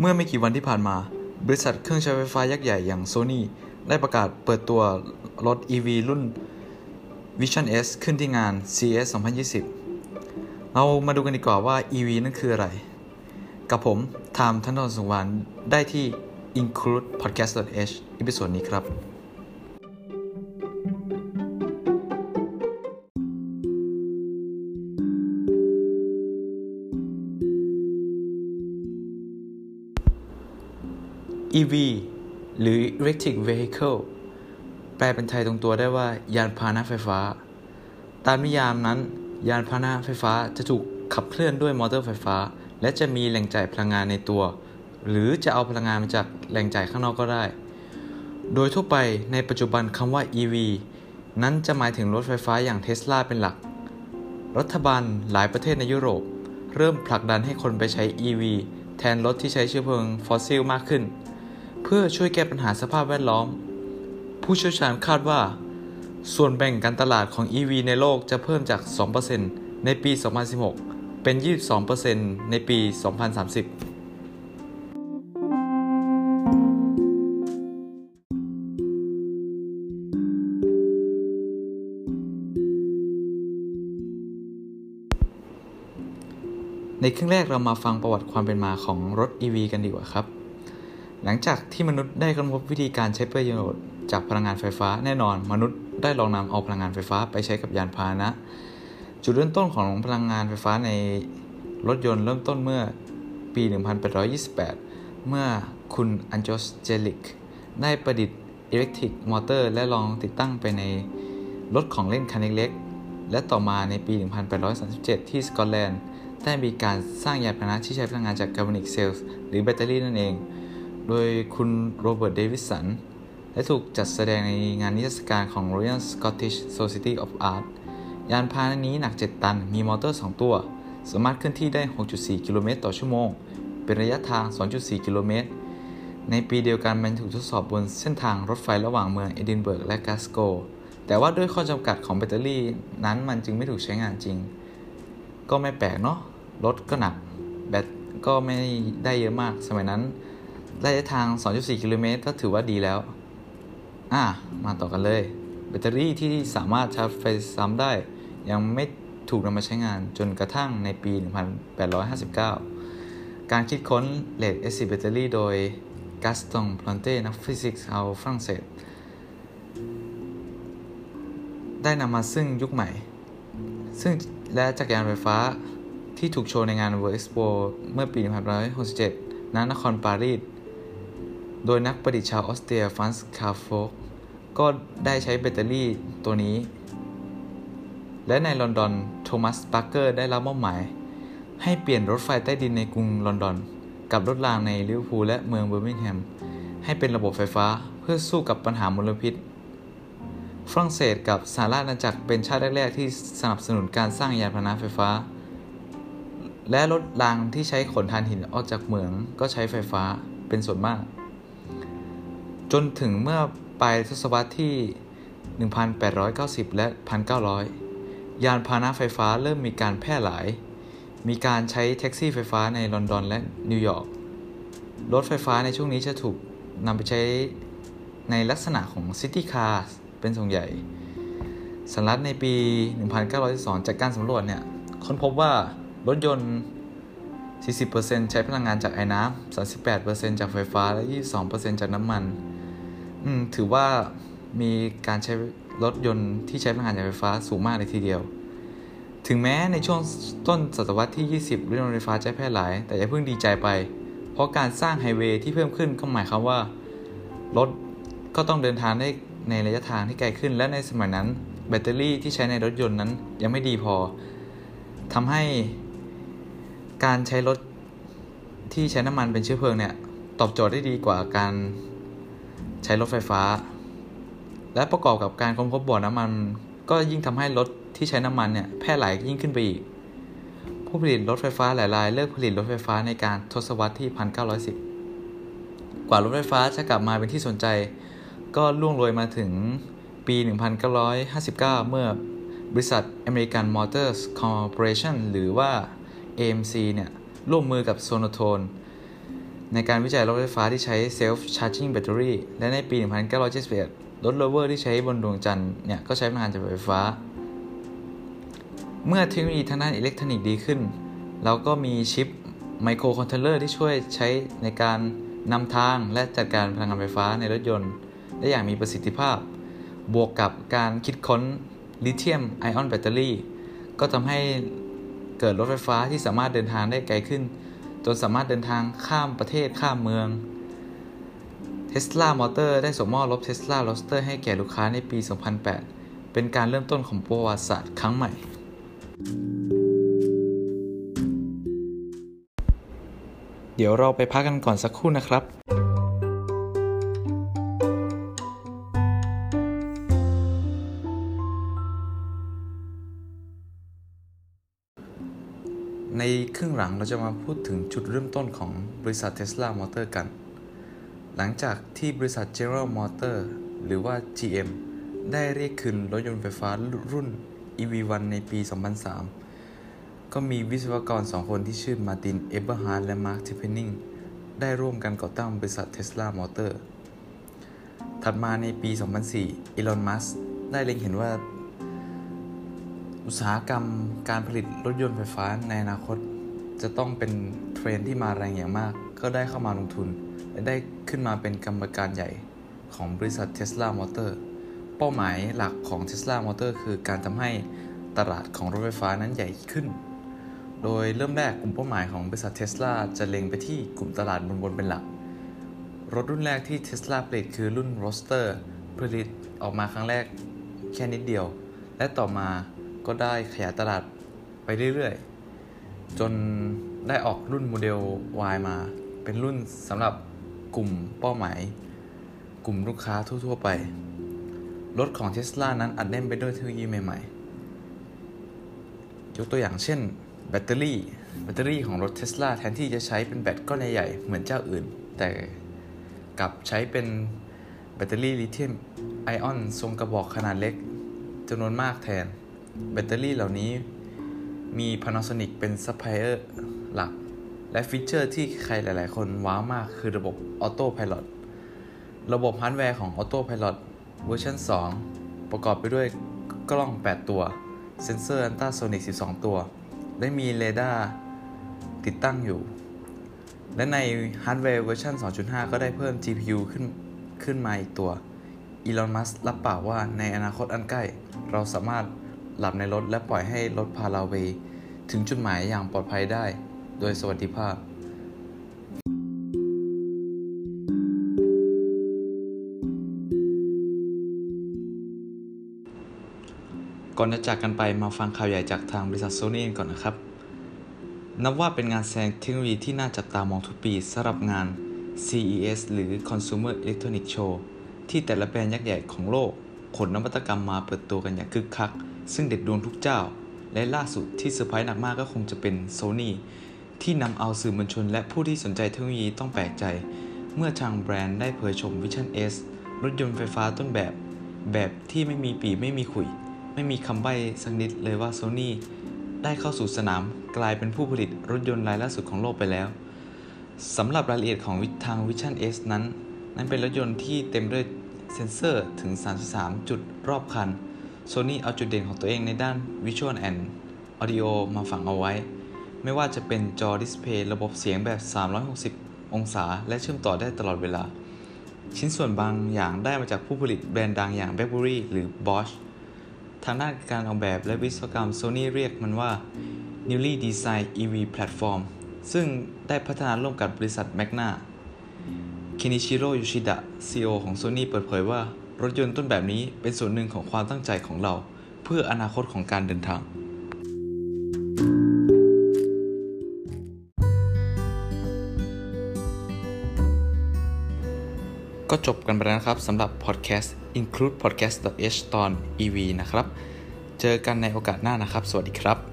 เมื่อไม่กี่วันที่ผ่านมา บริษัทเครื่องใช้ไฟฟ้ายักษ์ใหญ่อย่าง Sony ได้ประกาศเปิดตัวรถ EV รุ่น Vision S ขึ้นที่งาน CES 2020 เรามาดูกันดีกว่าว่า EV นั่นคืออะไร กับผมทามทันทนสุวรรณได้ที่ include podcast.h episode นี้ครับ EV หรือ Electric Vehicle แปลเป็นไทยตรงตัวได้ว่ายานพาหนะไฟฟ้า ตามนิยามนั้น ยานพาหนะไฟฟ้าจะถูกขับเคลื่อนด้วยมอเตอร์ไฟฟ้า และจะมีแหล่งจ่ายพลังงานในตัว หรือจะเอาพลังงานมาจากแหล่งจ่ายข้างนอกก็ได้ โดยทั่วไปในปัจจุบันคำว่า EV นั้นจะหมายถึงรถไฟฟ้าอย่างเทสลาเป็นหลัก รัฐบาลหลายประเทศในยุโรป เริ่มผลักดันให้คนไปใช้ EV แทนรถที่ใช้เชื้อเพลิงฟอสซิลมากขึ้น เพื่อช่วยแก้ปัญหาสภาพแวดล้อม ผู้เชี่ยวชาญคาดว่า ส่วนแบ่งการตลาดของ EV ในโลกจะเพิ่มจาก 2%ในปี 2016 เป็น 22%ในปี 2030ในครึ่งแรกเรามาฟังประวัติความเป็นมาของรถ EV กันดีกว่าครับ หลังจากที่มนุษย์ได้ค้นพบวิธีการใช้ประโยชน์จากพลังงานไฟฟ้าแน่นอน มนุษย์ได้ลองนำเอาพลังงานไฟฟ้าไปใช้กับยานพาหนะ จุดเริ่มต้นของพลังงานไฟฟ้าในรถยนต์เริ่มต้นเมื่อปี 1828 เมื่อคุณอันโจสเจลิก ได้ประดิษฐ์อิเล็กทริกมอเตอร์และลองติดตั้งไปในรถของเล่นคันเล็กๆ และต่อมาในปี 1837 ที่สกอตแลนด์ ได้มีการสร้างยานพาหนะที่ใช้พลังงานจาก galvanic cell หรือแบตเตอรี่นั่นเอง โดยคุณโรเบิร์ต เดวิสัน และถูกจัดแสดงในงานนิทรรศการของ Royal Scottish Society of Art ยานพาหนะนี้หนัก 7 ตัน มีมอเตอร์ 2 ตัว สามารถเคลื่อนที่ได้ 6.4 กิโลเมตรต่อชั่วโมง เป็นระยะทาง 2.4 กิโลเมตร ในปีเดียวกันมันถูกทดสอบบนเส้นทางรถไฟระหว่างเมืองเอดินเบิร์กและกลาสโกว์ แต่ว่าด้วยข้อจำกัดของแบตเตอรี่นั้นมันจึงไม่ถูกใช้งานจริง ก็ไม่แปลกเนาะ รถก็หนัก แบตก็ไม่ได้เยอะมาก สมัยนั้น ระยะทาง 2.4 กิโลเมตรก็ถือว่าดีแล้ว อะมาต่อกันเลย แบตเตอรี่ที่สามารถชาร์จไฟซ้ำได้ ยังไม่ถูกนำมาใช้งานจนกระทั่งในปี 1859 การคิดค้น lead-acid battery โดยกาสตองพลองเต้นักฟิสิกส์ชาวฝรั่งเศส ได้นำมาซึ่งยุคใหม่ ซึ่งและจักรยานไฟฟ้าที่ถูกโชว์ในงาน World Expo เมื่อปี1967ณนครปารีส โดยนักประดิษฐ์ชาวออสเตรียฟรานซ์คาร์โฟกก็ได้ใช้แบตเตอรี่ตัวนี้ และในลอนดอนโทมัสปาร์เกอร์ได้รับมอบหมาย ให้เปลี่ยนรถไฟใต้ดินในกรุงลอนดอน กับรถรางในลิเวอร์พูลและเมืองเบอร์มิงแฮม ให้เป็นระบบไฟฟ้าเพื่อสู้กับปัญหามลพิษ ฝรั่งเศสกับสหราชอาณาจักรเป็นชาติแรก ๆ ที่สนับสนุนการสร้างยานพาหนะไฟฟ้า และรถรางที่ใช้ขนถ่านหินออกจากเหมืองก็ใช้ไฟฟ้าเป็นส่วนมาก จนถึงเมื่อปลายทศวรรษที่ 1890 และ 1900 ยานพาหนะไฟฟ้าเริ่มมีการแพร่หลาย มีการใช้แท็กซี่ไฟฟ้าในลอนดอนและนิวยอร์ก รถไฟฟ้าในช่วงนี้จะถูกนำไปใช้ในลักษณะของ city car เป็นส่วนใหญ่สหรัฐในปี 1912จากการสำรวจเนี่ย ค้นพบว่ารถยนต์ 40%ใช้พลังงานจากไอ้น้ำ38%จากไฟฟ้า และ 22%จากน้ำมัน ถือว่ามีการใช้รถยนต์ที่ใช้พลังงานจากไฟฟ้าสูงมากเลยทีเดียว ถึงแม้ในช่วงต้นศตวรรษที่ 20รถยนต์ไฟฟ้าจะแพร่หลาย แต่อย่าเพิ่งดีใจไป เพราะการสร้างไฮเวย์ที่เพิ่มขึ้นก็หมายความว่า รถก็ต้องเดินทางได้ในระยะทางที่ไกลขึ้น และในสมัยนั้น แบตเตอรี่ที่ใช้ในรถยนต์นั้นยังไม่ดีพอทำให้การใช้รถที่ใช้น้ำมันเป็นเชื้อเพลิงเนี่ยตอบโจทย์ได้ดีกว่าการ ใช้รถไฟฟ้า และประกอบกับการค้นพบบ่อน้ำมัน ก็ยิ่งทำให้รถที่ใช้น้ำมันเนี่ยแพร่หลายยิ่งขึ้นไปอีก ผู้ผลิตรถไฟฟ้าหลายรายเลิกผลิตรถไฟฟ้าในการทศวรรษที่ 1910 กว่ารถไฟฟ้าจะกลับมาเป็นที่สนใจ ก็ล่วงเลยมาถึงปี 1959 เมื่อบริษัท American Motors Corporation หรือว่า AMC เนี่ยร่วมมือกับโซโนโทน ในการวิจัยรถไฟฟ้าที่ใช้ self charging battery และในปี 1971 รถโรเวอร์ที่ใช้บนดวงจันทร์เนี่ยก็ใช้พลังงานจากไฟฟ้า เมื่อเทคโนโลยีทางด้านอิเล็กทรอนิกส์ดีขึ้น เราก็มีชิปไมโครคอนโทรลเลอร์ที่ช่วยใช้ในการนำทางและจัดการพลังงานไฟฟ้าในรถยนต์ ได้อย่างมีประสิทธิภาพ บวกกับการคิดค้นlithium-ion battery ก็ทำให้เกิดรถไฟฟ้าที่สามารถเดินทางได้ไกลขึ้น จนสามารถเดินทางข้ามประเทศข้ามเมืองเทสลามอเตอร์ได้ส่งมอบรถเทสลาโรสเตอร์ให้แก่ลูกค้าในปี 2008 เป็นการเริ่มต้นของประวัติศาสตร์ครั้งใหม่ เดี๋ยวเราไปพักกันก่อนสักครู่นะครับ ในครึ่งหลังเราจะมาพูดถึงจุดเริ่มต้นของบริษัท Tesla Motor กัน หลังจากที่บริษัท General Motor หรือว่า GM ได้เรียกคืนรถยนต์ไฟฟ้ารุ่น EV1 ในปี 2003 ก็มีวิศวกรสองคนที่ชื่อมาร์ติน เอเบอร์ฮาร์ดและมาร์คทาร์เพนนิงได้ร่วมกันก่อตั้งบริษัท Tesla Motor ถัดมาในปี 2004 อีลอน มัสก์ได้เล็งเห็นว่า อุตสาหกรรมการผลิตรถยนต์ไฟฟ้าในอนาคต จะต้องเป็นเทรนที่มาแรงอย่างมาก ก็ได้เข้ามาลงทุน และได้ขึ้นมาเป็นกรรมการใหญ่ของบริษัท Tesla Motor เป้าหมายหลักของ Tesla Motor คือการทำให้ตลาดของรถไฟฟ้านั้นใหญ่ขึ้น โดยเริ่มแรกกลุ่มเป้าหมายของบริษัท Tesla จะเล็งไปที่กลุ่มตลาดบนๆเป็นหลัก รถรุ่นแรกที่ Tesla ผลิตคือรุ่น Roadster ผลิตออกมาครั้งแรกแค่นิดเดียว และต่อมาก็ได้ขยายตลาดไปเรื่อยๆ จนได้ออกรุ่นโมเดล Y มา เป็นรุ่นสำหรับกลุ่มเป้าหมาย กลุ่มลูกค้าทั่ว ๆ ไป รถของ Tesla นั้นอัดแน่นไปด้วยเทคโนโลยีใหม่ๆ ยกตัวอย่างเช่น แบตเตอรี่ แบตเตอรี่ของรถ Tesla แทนที่จะใช้เป็นแบตก้อนใหญ่ๆ เหมือนเจ้าอื่น แต่กลับใช้เป็นแบตเตอรี่ลิเธียมไอออนทรงกระบอกขนาดเล็กจำนวนมากแทน แบตเตอรี่เหล่านี้ มี Panasonic เป็นซัพพลายเออร์หลัก และ feature ที่ใครหลายๆ คน wow มากคือระบบ Auto Pilot ระบบฮาร์ดแวร์ของ Auto Pilot version 2 ประกอบไปด้วยกล้อง 8 ตัว sensor ultrasonic 12 ตัว และมีเรดาร์ติดตั้งอยู่ และในฮาร์ดแวร์เวอร์ชัน2.5 ก็ได้เพิ่ม GPU ขึ้นขึ้นมาอีกตัวอีลอน มัสก์รับปากว่าในอนาคตอันใกล้ เราสามารถ หลับในรถและปล่อยให้รถพาเราไปถึงจุดหมายอย่างปลอดภัยได้ โดยสวัสดิภาพ ก่อนจะจากกันไปมาฟังข่าวใหญ่จากทางบริษัทโซนี่ก่อนนะครับ นับว่าเป็นงานแสดงเทคโนโลยีที่น่าจับตามองทุกปีสำหรับงาน CES หรือ Consumer Electronics Show ที่แต่ละแบรนด์ยักษ์ใหญ่ของโลกขนนวัตกรรมมาเปิดตัวกันอย่างคึกคัก ซึ่งเด็ดดวงทุกเจ้า และล่าสุดที่เซอร์ไพรส์หนักมากก็คงจะเป็นโซนี่ที่ทำเอาสื่อมวลชนและผู้ที่สนใจเทคโนโลยีต้องแปลกใจ เมื่อทางแบรนด์ได้เผยโฉม Vision S รถยนต์ไฟฟ้าต้นแบบ แบบที่ไม่มีปีไม่มีขุย ไม่มีคำใบ้สักนิดเลยว่าโซนี่ได้เข้าสู่สนามกลายเป็นผู้ผลิตรถยนต์รายล่าสุดของโลกไปแล้วสำหรับรายละเอียดของทาง Vision S นั้น นั้นเป็นรถยนต์ที่เต็มด้วยเซ็นเซอร์ถึง 33 จุดรอบคัน Sony เอาจุดเด่นของตัวเองในด้าน Visual and Audio มาฝังเอาไว้ ไม่ว่าจะเป็นจอดิสเพย์ระบบเสียงแบบ 360 องศา และเชื่อมต่อได้ตลอดเวลา ชิ้นส่วนบางอย่างได้มาจากผู้ผลิตแบรนด์ดังอย่าง BlackBerry หรือ Bosch ทางด้านการออกแบบและวิศวกรรม Sony เรียกมันว่า Newly Designed EV Platform ซึ่งได้พัฒนาร่วมกับบริษัท Magna เคนิชิโร่ยูชิดะ CEO ของ Sony เปิดเผยว่า รถยนต์ต้นแบบนี้เป็นส่วนหนึ่งของความตั้งใจของเรา เพื่ออนาคตของการเดินทาง ก็จบกันไปแล้วนะครับสำหรับ Podcast Include Podcast h ตอน EV นะครับ เจอกันในโอกาสหน้านะครับ สวัสดีครับ